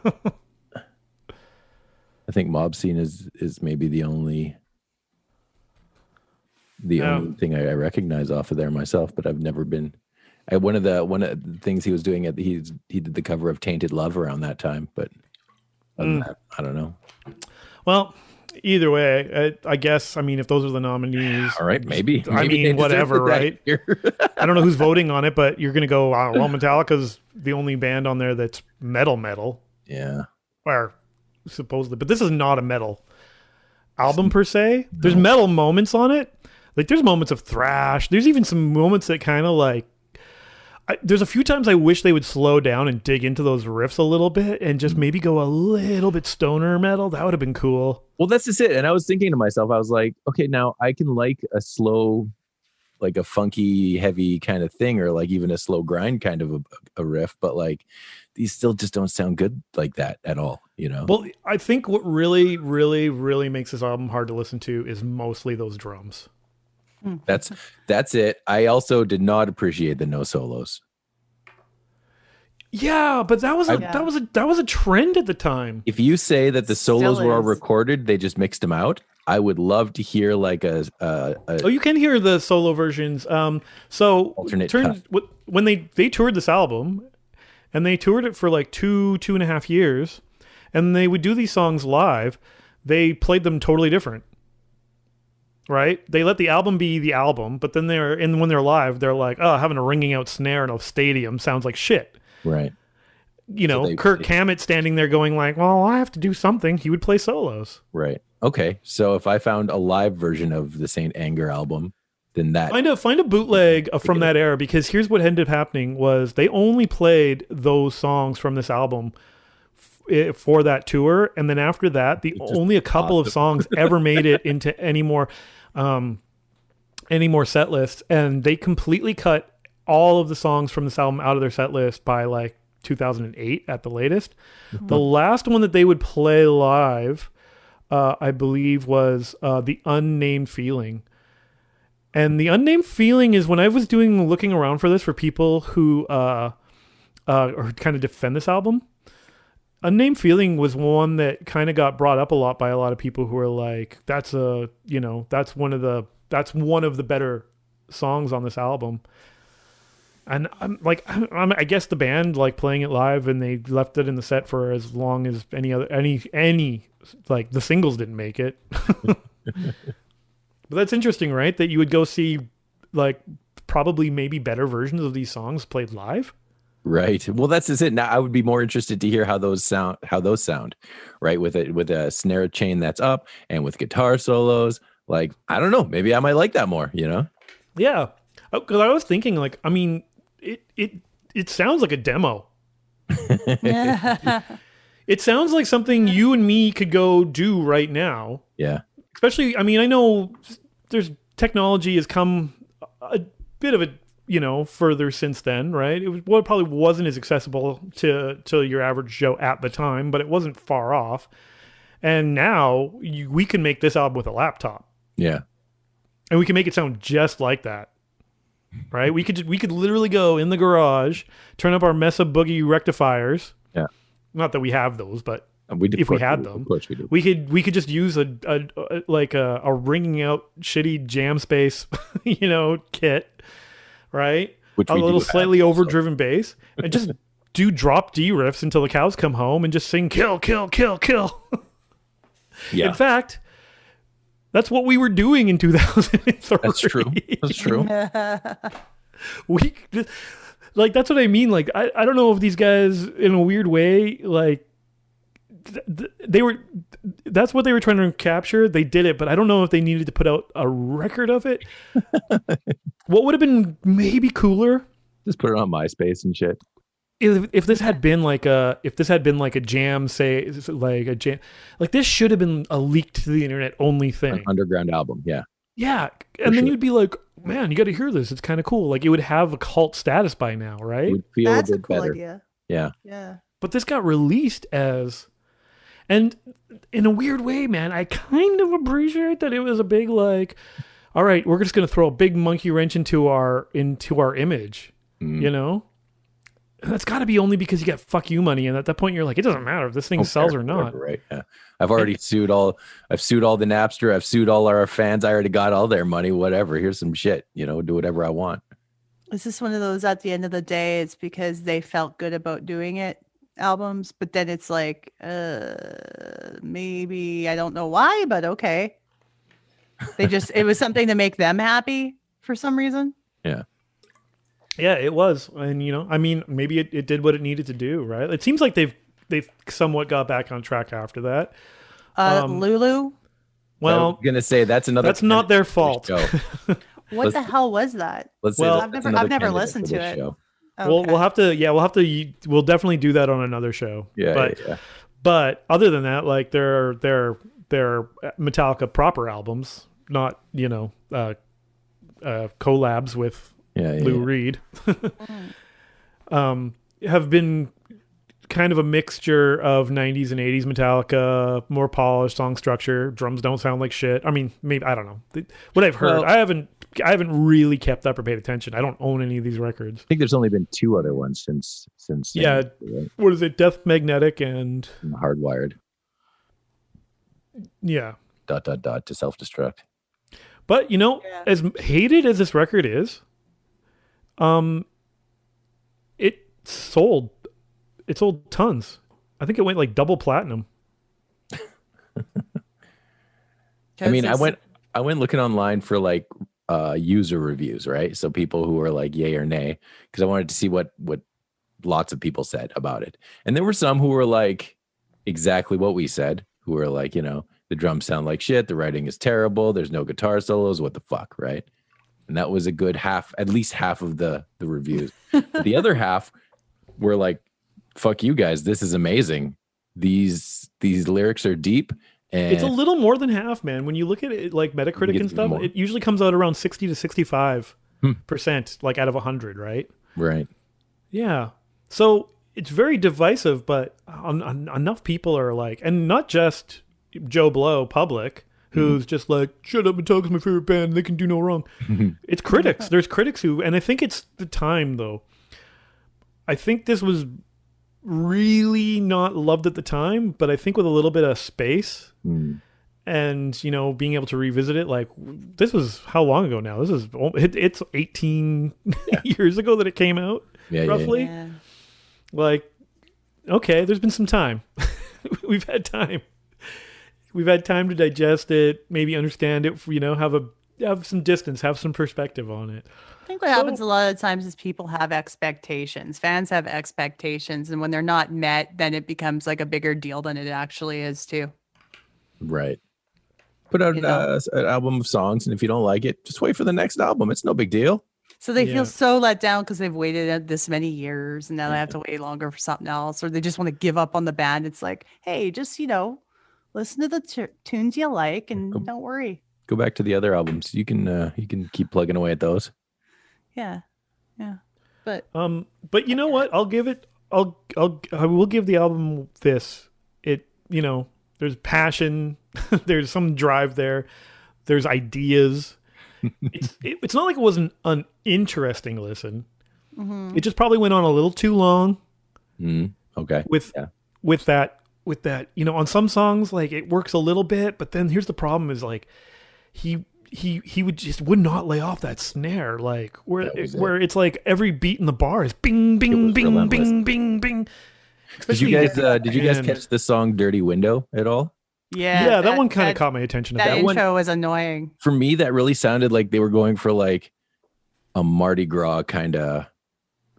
I think Mob Scene is is maybe the only the Yeah. only thing I, I recognize off of there myself. But I've never been. I, one of the one of the things he was doing at he's he did the cover of Tainted Love around that time, but other than Mm. that, I don't know. Well, either way, I, I guess. I mean, if those are the nominees, All right, maybe. I maybe mean, whatever, right? (laughs) I don't know who's voting on it, but you're gonna go. Uh, well, Metallica's the only band on there that's metal metal, yeah, or supposedly. But this is not a metal album per se. There's metal moments on it. Like there's moments of thrash. There's even some moments that kind of like. I, there's a few times I wish they would slow down and dig into those riffs a little bit and just mm. maybe go a little bit stoner metal. That would have been cool. Well, that's just it. And I was thinking to myself, I was like, okay, now I can like a slow, like a funky, heavy kind of thing, or like even a slow grind kind of a, a riff, but like these still just don't sound good like that at all, you know? Well, I think what really, really, really makes this album hard to listen to is mostly those drums. That's that's it. I also did not appreciate the no solos. Yeah, but that was a I- that was a that was a trend at the time. If you say that the solos were all recorded, they just mixed them out. I would love to hear like a, a, a Oh, you can hear the solo versions. Um, so Alternate turn- wh- when they they toured this album, and they toured it for like two two and a half years, and they would do these songs live. They played them totally different. Right? They let the album be the album, but then they're and when they're live, they're like, "Oh, having a ringing out snare in a stadium sounds like shit." right. You know, they- Kirk Hammett standing there going like, "Well, I have to do something." He would play solos. Right. Okay. So if I found a live version of the Saint Anger album, then that Find a find a bootleg from that era because here's what ended up happening was they only played those songs from this album eh, for that tour, and then after that, the only a couple of songs (laughs) ever made it into any more, um, any more set lists, and they completely cut all of the songs from this album out of their set list by like 2008 at the latest. The last one that they would play live, uh, I believe, was uh, the unnamed feeling. And the unnamed feeling is when I was doing looking around for this for people who uh, uh, or kind of defend this album. Unnamed feeling was one that kind of got brought up a lot by a lot of people who are like, "That's a you know that's one of the that's one of the better songs on this album." And I'm like, (laughs) I'm, I guess the band like playing it live, and they left it in the set for as long as any other any any like the singles didn't make it. (laughs) But that's interesting, right? That you would go see like probably maybe better versions of these songs played live. Right. Well, that's just it. Now I would be more interested to hear how those sound, how those sound, right? With it, with a snare chain that's up and with guitar solos. Like, I don't know. Maybe I might like that more, you know? Yeah. Oh, because I was thinking, like, I mean, it it it sounds like a demo. (laughs) It sounds like something you and me could go do right now. Yeah. Especially, I mean, I know there's technology has come a bit of a you know further since then, right? It was, well, it probably wasn't as accessible to to your average Joe at the time, but it wasn't far off. And now you, we can make this album with a laptop. Yeah. and we can make it sound just like that right we could we could literally go in the garage turn up our mesa boogie rectifiers Yeah. not that we have those but we If we had do. them. Of course we do. we could we could just use a, a, a like a, a ringing out shitty jam space (laughs) you know kit right Which a we do little have, slightly so- overdriven bass and just (laughs) do drop d riffs until the cows come home and just sing kill kill kill kill (laughs) Yeah. in fact that's what we were doing in 2003 That's true. That's true. (laughs) we like that's what I mean. Like I, I don't know if these guys in a weird way like th- th- they were that's what they were trying to capture. They did it, but I don't know if they needed to put out a record of it. (laughs) what would have been maybe cooler Just put it on MySpace and shit. if, if this had been like a if this had been like a jam say like a jam like this should have been a leaked to the internet only thing. An underground album. Yeah. Yeah, and then sure. you'd be like, man, you got to hear this. It's kind of cool. Like it would have a cult status by now, It right? would feel That's a a cool better. idea. Yeah. Yeah. but this got released as and in a weird way, man, I kind of appreciate that it was a big like all right, we're just going to throw a big monkey wrench into our into our image, Mm. you know? And that's got to be only because you get fuck you money and at that point you're like it doesn't matter if this thing Who sells cares? or not. Whatever, right? Yeah. I've already sued all. I've sued all the Napster. I've sued all our fans. I already got all their money. Whatever. Here's some shit. You know, do whatever I want. Is this one of those at the end of the day, it's because they felt good about doing it albums, but then it's like, uh, maybe I don't know why, but okay. They just, it was something to make them happy for some reason. Yeah, Yeah, it was. And you know, I mean, maybe it, it did what it needed to do, right? It seems like they've they've somewhat got back on track after that. Uh, Um, Lulu, Well, I'm gonna say that's another. that's not their fault. Show. (laughs) what let's- the hell was that? Let's Well- I've never- I've never listened to it. show. We'll we'll have to yeah, we'll have to we'll definitely do that on another show. Yeah, but yeah, yeah. but other than that, like they're they're they're Metallica proper albums, not, you know, uh uh collabs with yeah, yeah, Lou yeah. Reed. (laughs) um have been kind of a mixture of 90s and 80s Metallica, more polished song structure. Drums don't sound like shit. I mean, maybe I don't know. What I've heard, Well- I haven't I haven't really kept up or paid attention. I don't own any of these records. I think there's only been two other ones since since Yeah. right? What is it? Death Magnetic and hardwired yeah. dot dot dot to self destruct. But you know, Yeah. as hated as this record is, um, it sold, it sold tons. I think it went like double platinum. (laughs) I mean, I went I went looking online for like uh user reviews, right? So people who were like yay or nay, because I wanted to see what what lots of people said about it. And there were some who were like exactly what we said, who were like, you know, the drums sound like shit, the writing is terrible, there's no guitar solos, what the fuck, right? And that was a good half, at least half of the the reviews. The other half were like, fuck you guys, this is amazing. These these lyrics are deep and It's a little more than half, man. When you look at it like Metacritic and stuff, more. it usually comes out around sixty to sixty-five Hmm. percent, like out of hundred, right? right. Yeah. So it's very divisive, but um, en- enough people are like, and not just Joe Blow, public, who's just like, shut up, Metallica's my favorite band. They can do no wrong. it's critics. There's critics who, and I think it's the time though. I think this was really not loved at the time, but I think with a little bit of space Mm. and you know being able to revisit it like this was how long ago now this is it, it's 18 (laughs) years ago that it came out Yeah, yeah, yeah. roughly Yeah. like okay there's been some time (laughs) we've had time we've had time to digest it maybe understand it you know have a have some distance have some perspective on it I think what happens a lot of times is people have expectations. Fans have expectations, and when they're not met, then it becomes like a bigger deal than it actually is, too. Right. Put out You know? uh, an album of songs, and if you don't like it, just wait for the next album. It's no big deal. So they Yeah. feel so let down because they've waited uh, this many years, and now they have to wait longer for something else, or they just want to give up on the band. It's like, hey, just you know, listen to the tu- tunes you like, and Cool. don't worry. Go back to the other albums. You can uh, you can keep plugging away at those. Yeah, yeah. But Um, but you know what? I'll give it. I'll. I'll. I will give the album this. It. You know, there's passion. (laughs) there's some drive there. There's ideas. it's. (laughs) It, it's not like it wasn't an uninteresting listen. mhm. It just probably went on a little too long Mm, okay. with Yeah. with that with that. You know, on some songs like it works a little bit, but then here's the problem: is like he. He, he would just would not lay off that snare like where That it. where it's like every beat in the bar is bing bing was bing relentless. bing bing bing Did you guys uh, did you guys and- catch the song "Dirty Window" at all? yeah, yeah, that, one kind of caught my attention. That, That, that one- intro was annoying. For me, that really sounded like they were going for like a Mardi Gras kind of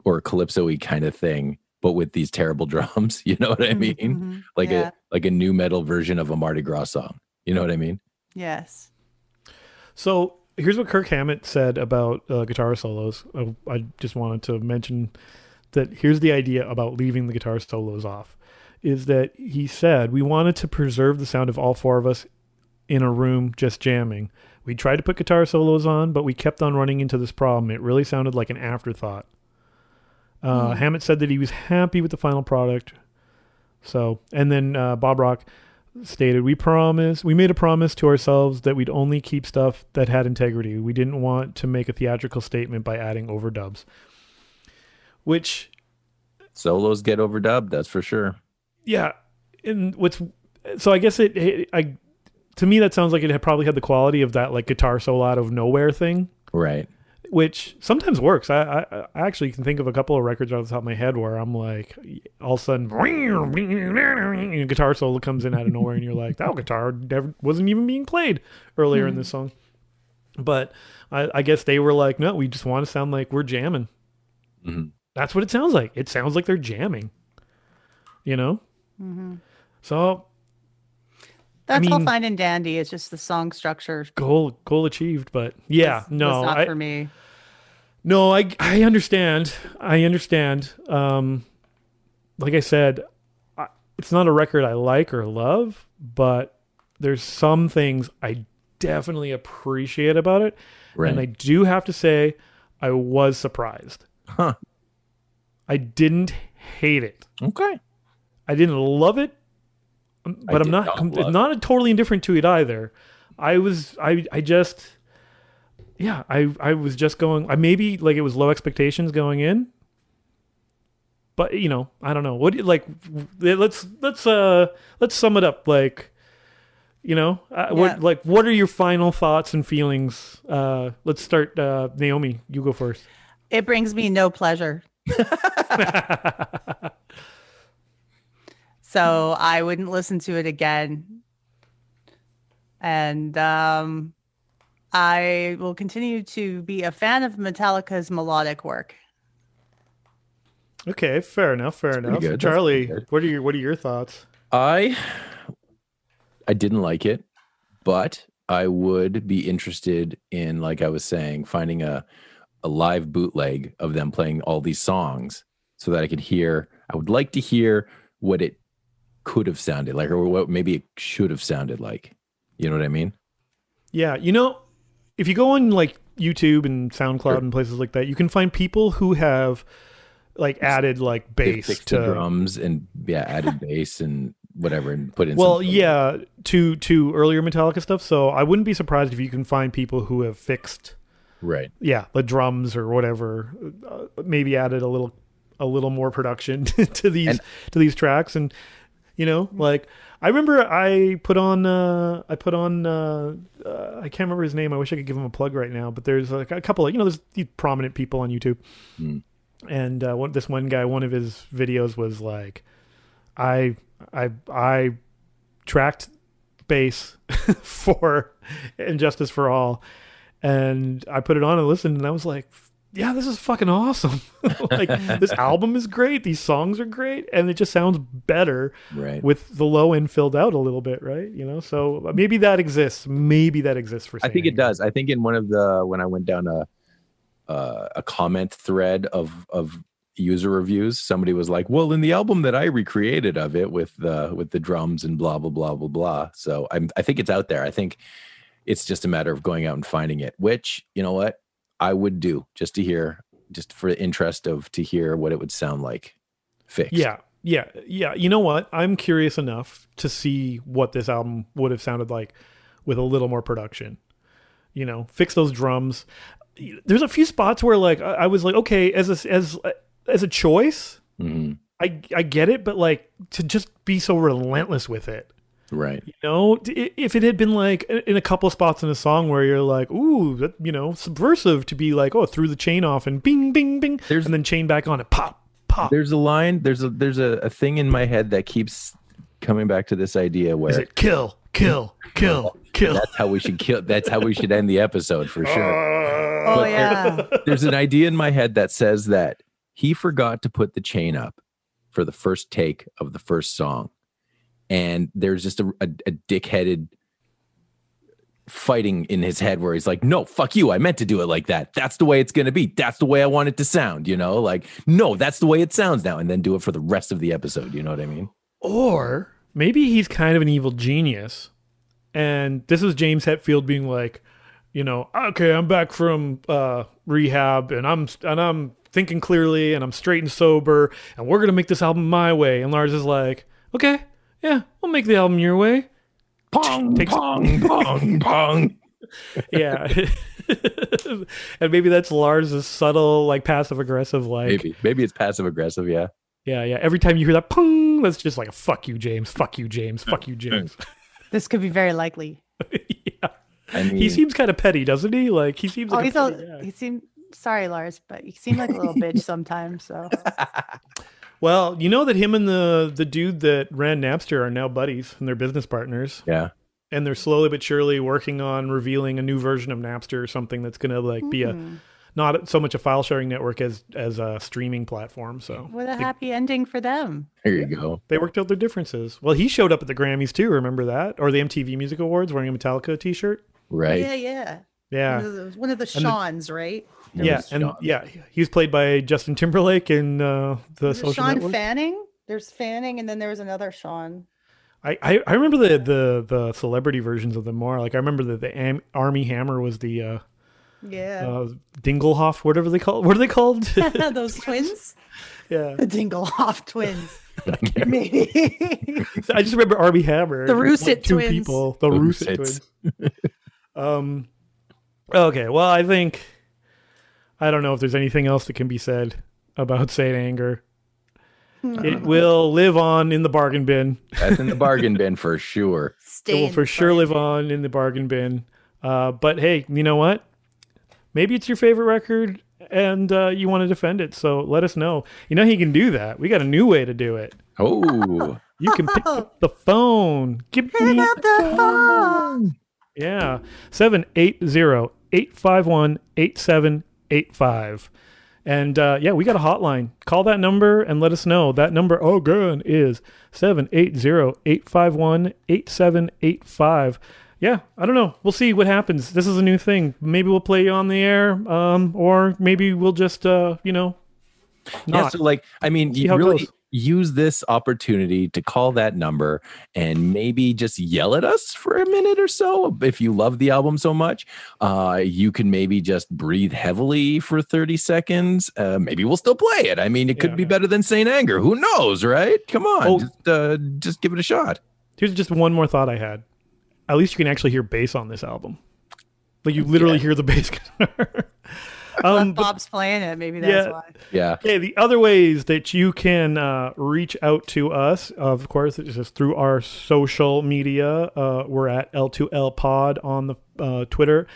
or calypso-y kind of thing, but with these terrible (laughs) drums. You know what I mean? Mhm, Like yeah, a like a nu metal version of a Mardi Gras song. You know what I mean? yes. so here's what Kirk Hammett said about uh, guitar solos. Uh, I just wanted to mention that here's the idea about leaving the guitar solos off. Is that he said we wanted to preserve the sound of all four of us in a room just jamming. We tried to put guitar solos on, but we kept on running into this problem. It really sounded like an afterthought. Uh, Hmm. Hammett said that he was happy with the final product, So, and then uh, Bob Rock stated, "We promise, we made a promise to ourselves that we'd only keep stuff that had integrity. We didn't want to make a theatrical statement by adding overdubs." Which, Solos get overdubbed, that's for sure. yeah, and what's so I guess it, it I to me that sounds like it had probably had the quality of that like guitar solo out of nowhere thing. Right. which sometimes works. I, I I actually can think of a couple of records off the top of my head where I'm like, all of a sudden, a guitar solo comes in out of nowhere, and you're like, that guitar never wasn't even being played earlier in this song. But I, I guess they were like, no, we just want to sound like we're jamming. Mhm. That's what it sounds like. It sounds like they're jamming. You know. So That's all mean- fine and dandy. It's just the song structure. goal goal achieved, but yeah, was- no, was not I, for me. No, I I understand. I understand. Um, like I said, I, it's not a record I like or love, but there's some things I definitely appreciate about it, Right. and I do have to say I was surprised. Huh. I didn't hate it. Okay. I didn't love it, but I'm did not not com- love it. not totally indifferent to it either. I was I I just yeah, I I was just going I maybe like it was low expectations going in. But you know, I don't know. What you- like let's let's uh let's sum it up like you know, uh, Yeah. what like what are your final thoughts and feelings? Uh let's start uh Naomi, you go first. It brings me no pleasure. (laughs) so I wouldn't listen to it again. And um, I will continue to be a fan of Metallica's melodic work. Okay, fair enough, fair pretty enough. good. Charlie, what are your what are your thoughts? I I didn't like it, but I would be interested in, like I was saying, finding a a live bootleg of them playing all these songs so that I could hear. I would like to hear what it could have sounded like, or what maybe it should have sounded like. You know what I mean? Yeah, you know, if you go on like YouTube and SoundCloud Sure. and places like that, you can find people who have like added like bass to drums and yeah, added bass and whatever, and put in. well, yeah, to to earlier Metallica stuff. So I wouldn't be surprised if you can find people who have fixed, right. yeah, the drums or whatever, uh, maybe added a little a little more production (laughs) to these And- to these tracks and you know like i remember i put on uh i put on uh, uh i can't remember his name i wish i could give him a plug right now but there's like a couple of you know there's these prominent people on youtube Hmm. and uh one, this one guy one of his videos was like i i i tracked bass (laughs) for And Justice for All and i put it on and listened and i was like yeah this is fucking awesome (laughs) like this (laughs) album is great these songs are great and it just sounds better Right. with the low end filled out a little bit right you know so maybe that exists maybe that exists for some. I think Saint it does. I think in one of the when I went down a uh, a comment thread of of user reviews, somebody was like, "Well, in the album that I recreated of it with the with the drums and blah blah blah blah blah." So I'm I think it's out there. I think it's just a matter of going out and finding it. Which you know what I would do just to hear, just for the interest of to hear what it would sound like fixed. Yeah, yeah, yeah. You know what? I'm curious enough to see what this album would have sounded like with a little more production. You know, fix those drums. There's a few spots where like I was like, okay, as a, as as a choice, Mhm. I I get it, but like to just be so relentless with it. Right. You know, if it had been like in a couple of spots in a song where you're like, ooh, that, you know, subversive to be like, oh, threw the chain off and bing, bing, bing, There's- and then chain back on it, pop, pop. There's a line. There's a there's a, a thing in my head that keeps coming back to this idea where Is it kill, kill, kill, kill? that's how we should kill that's how we should end the episode for sure Oh, But there- yeah. there's an idea in my head that says that he forgot to put the chain up for the first take of the first song and there's just a, a, a dick-headed fighting in his head where he's like no fuck you. I meant to do it like that. That's the way it's going to be. That's the way i want it to sound you know? Like no that's the way it sounds now and then do it for the rest of the episode you know what i mean? Or maybe he's kind of an evil genius. And this is James Hetfield being like, you know, okay, I'm back from uh, rehab and I'm and I'm thinking clearly and I'm straight and sober and we're gonna make this album my way. And Lars is like, okay, yeah, we'll make the album your way. Pong, Takes- pong, pong, (laughs) pong. Yeah. (laughs) and maybe that's Lars's subtle, like passive aggressive, like Maybe, maybe it's passive aggressive. Yeah. yeah, yeah. Every time you hear that pong, that's just like a fuck you, James. Fuck you, James. Fuck you, James. (laughs) This could be very likely. yeah. I mean, He seems kind of petty, doesn't he? Like he seems Oh, like he's a a, petty guy. he seemed sorry, Lars, but you seem like a little bitch sometimes. So Well, you know that him and the the dude that ran Napster are now buddies and they're business partners, yeah. and they're slowly but surely working on revealing a new version of Napster or something that's going to like be a Hmm. not so much a file sharing network as as a streaming platform. So what a happy ending for them. There you go. they worked out their differences. Well, he showed up at the Grammys too. Remember that, or the MTV Music Awards wearing a Metallica T-shirt. Right. Yeah, yeah. Yeah, One of the, one of the And the- Sean's, right? It yeah, and Sean. yeah, he was played by Justin Timberlake in uh, the Is Social Sean Network. Fanning? There's Fanning, and then there was another Sean. I, I, I remember the, the the celebrity versions of them more. Like I remember that the Am- Armie Hammer was the uh, Yeah. uh, Dinglehoff, whatever they call. What are they called? (laughs) Those twins? (laughs) yeah, The Dinglehoff twins. (laughs) Maybe. I just remember Armie Hammer. The It was, Russet two twins. people. The The Russet Russets. twins. um. Okay, well, I think I don't know if there's anything else that can be said about Saint Anger. It will live on in the bargain bin. That's in the bargain bin for (laughs) sure. It will for sure front. live on in the bargain bin. Uh, but hey, you know what? Maybe it's your favorite record and uh, you want to defend it. So let us know. You know, he can do that. We got a new way to do it. Oh, (laughs) You can pick up (laughs) the phone. Give Pick me up the phone. yeah. 780-851-8785. And uh, yeah, we got a hotline. Call that number and let us know. That number again is 780-851-8785. Yeah, I don't know. We'll see what happens. This is a new thing. Maybe we'll play you on the air, um, or maybe we'll just, uh, you know, yeah. not. So, like, I mean, you really. Use this opportunity to call that number and maybe just yell at us for a minute or so. If you love the album so much, uh, you can maybe just breathe heavily for 30 seconds. Uh, maybe we'll still play it. I mean, it could Yeah. be better than Saint Anger. Who knows, right? Come on, Oh. just, uh, just give it a shot. Here's just one more thought I had. At least you can actually hear bass on this album. Like you literally Yeah. hear the bass guitar. (laughs) Well, um, if but- Bob's playing it. Maybe that's Yeah. why. Yeah. Okay, the other ways that you can uh, reach out to us, of course, is just through our social media. Uh, we're at L2L Pod on the uh, Twitter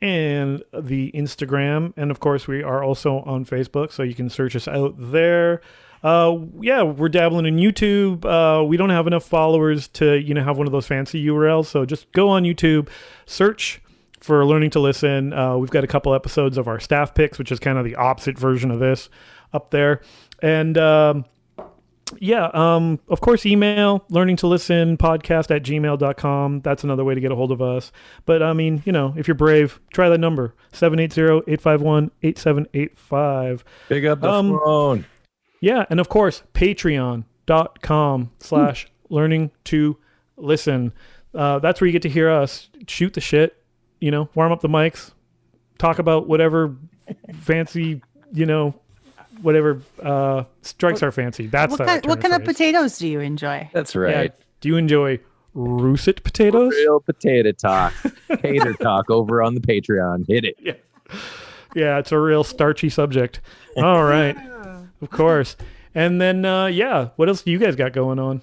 and the Instagram. And of course, we are also on Facebook, so you can search us out there. Uh, yeah, we're dabbling in YouTube. Uh, we don't have enough followers to, you know, have one of those fancy URLs. So just go on YouTube, search for learning to listen. Uh, we've got a couple episodes of our staff picks, which is kind of the opposite version of this up there. And um, yeah, um, of course, email learning to listen podcast at gmail.com. That's another way to get a hold of us. But I mean, you know, if you're brave, try that number 780 851 8785. Pick up the Um, phone. Yeah, and of course, patreon.com slash learning to listen. Uh, that's where you get to hear us shoot the shit, you know, warm up the mics, talk about whatever fancy, you know, whatever uh, strikes our fancy. That's What kind, what kind of potatoes do you enjoy? That's Yeah. right. Do you enjoy russet potatoes? Real potato talk. (laughs) Tater talk over on the Patreon. Hit it. Yeah, it's a real starchy subject. All right. (laughs) of course. And then, uh, yeah, what else do you guys got going on?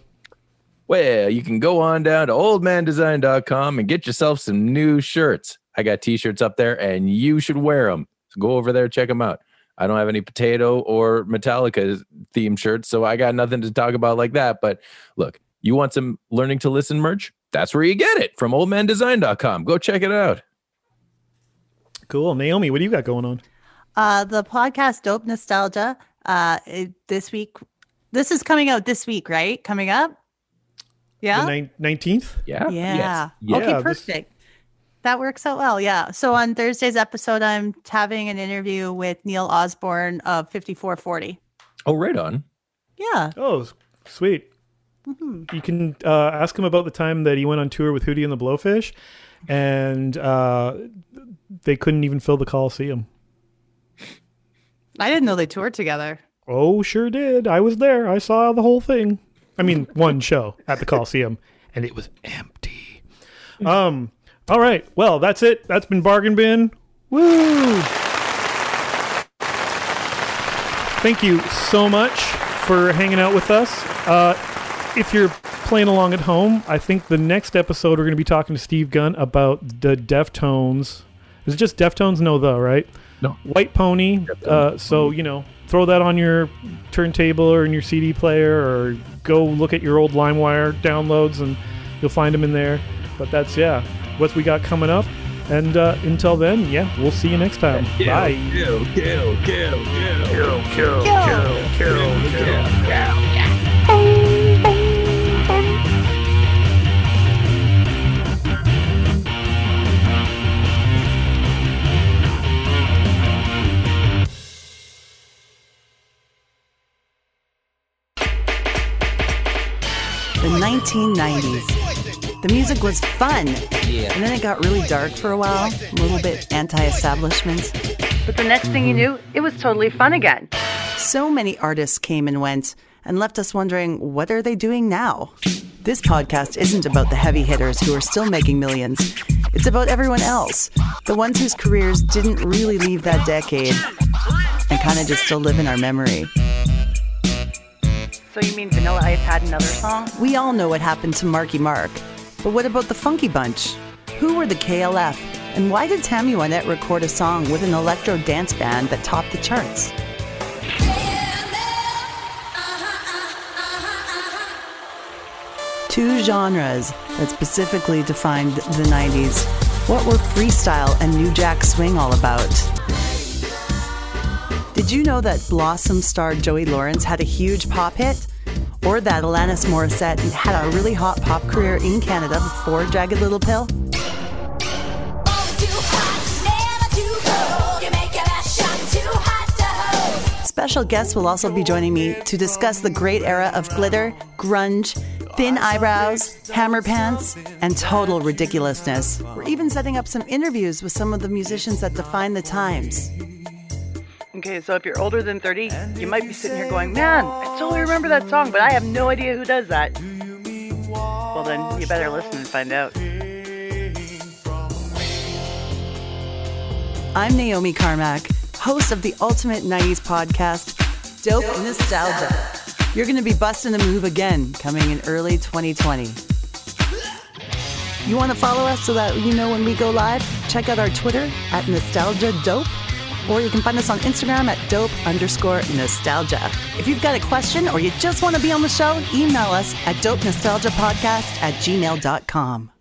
Well, you can go on down to oldmandesign.com and get yourself some new shirts. I got t-shirts up there and you should wear them. So go over there, check them out. I don't have any potato or Metallica themed shirts, so I got nothing to talk about like that. But look, you want some learning to listen merch? That's where you get it from oldmandesign.com. Go check it out. Cool. Naomi, what do you got going on? Uh, the podcast Dope Nostalgia. Uh, it, this week, this is coming out this week, right? Coming up. Yeah. The 19th? Yeah. Yeah. Yes. Yeah, okay, this- perfect. That works out well. Yeah. So on Thursday's episode, I'm having an interview with Neil Osborne of 5440. Oh, right on. Yeah. Oh, s- sweet. Mhm. You can uh, ask him about the time that he went on tour with Hootie and the Blowfish, and uh, they couldn't even fill the Coliseum. I didn't know they toured together. Oh, sure did. I was there. I saw the whole thing. I mean, one show at the Coliseum, and it was empty. Um. All right. Well, that's it. That's been Bargain Bin. Woo! Thank you so much for hanging out with us. Uh, if you're playing along at home, I think the next episode we're going to be talking to Steve Gunn about the Deftones. Is it just Deftones? No, though, right? No. White Pony. Uh, so you know, throw that on your turntable or in your CD player, or go look at your old LimeWire downloads, and you'll find them in there. But that's yeah, what we got coming up. And uh, until then, yeah, we'll see you next time. Bye. Kill. Kill, kill, kill, kill. kill, kill, kill, kill. The 1990s. The music was fun. And then it got really dark for a while, a little bit anti establishment. But the next thing you knew, it was totally fun again. So many artists came and went and left us wondering what are they doing now? This podcast isn't about the heavy hitters who are still making millions. It's about everyone else, the ones whose careers didn't really leave that decade and kind of just still live in our memory. So you mean Vanilla Ice had another song? We all know what happened to Marky Mark. But what about the Funky Bunch? Who were the KLF? And why did Tammy Wynette record a song with an electro dance band that topped the charts? Two genres that specifically defined the 90s. What were freestyle and New Jack Swing all about? Did you know that Blossom star Joey Lawrence had a huge pop hit? Or that Alanis Morissette had a really hot pop career in Canada before Jagged Little Pill? Special guests will also be joining me to discuss the great era of glitter, grunge, thin eyebrows, hammer pants, and total ridiculousness. We're even setting up some interviews with some of the musicians that define the times. Okay, so if you're older than 30, you might be sitting here going, Man, I totally remember that song, but I have no idea who does that. Well, then you better listen and find out. I'm Naomi Carmack, host of the Ultimate 90s podcast, Dope Nostalgia. You're going to be busting a move again coming in early 2020. You want to follow us so that you know when we go live? Check out our Twitter at Nostalgia Dope, or you can find us on Instagram at dope underscore nostalgia. If you've got a question or you just want to be on the show, email us at dope nostalgia podcast at gmail.com.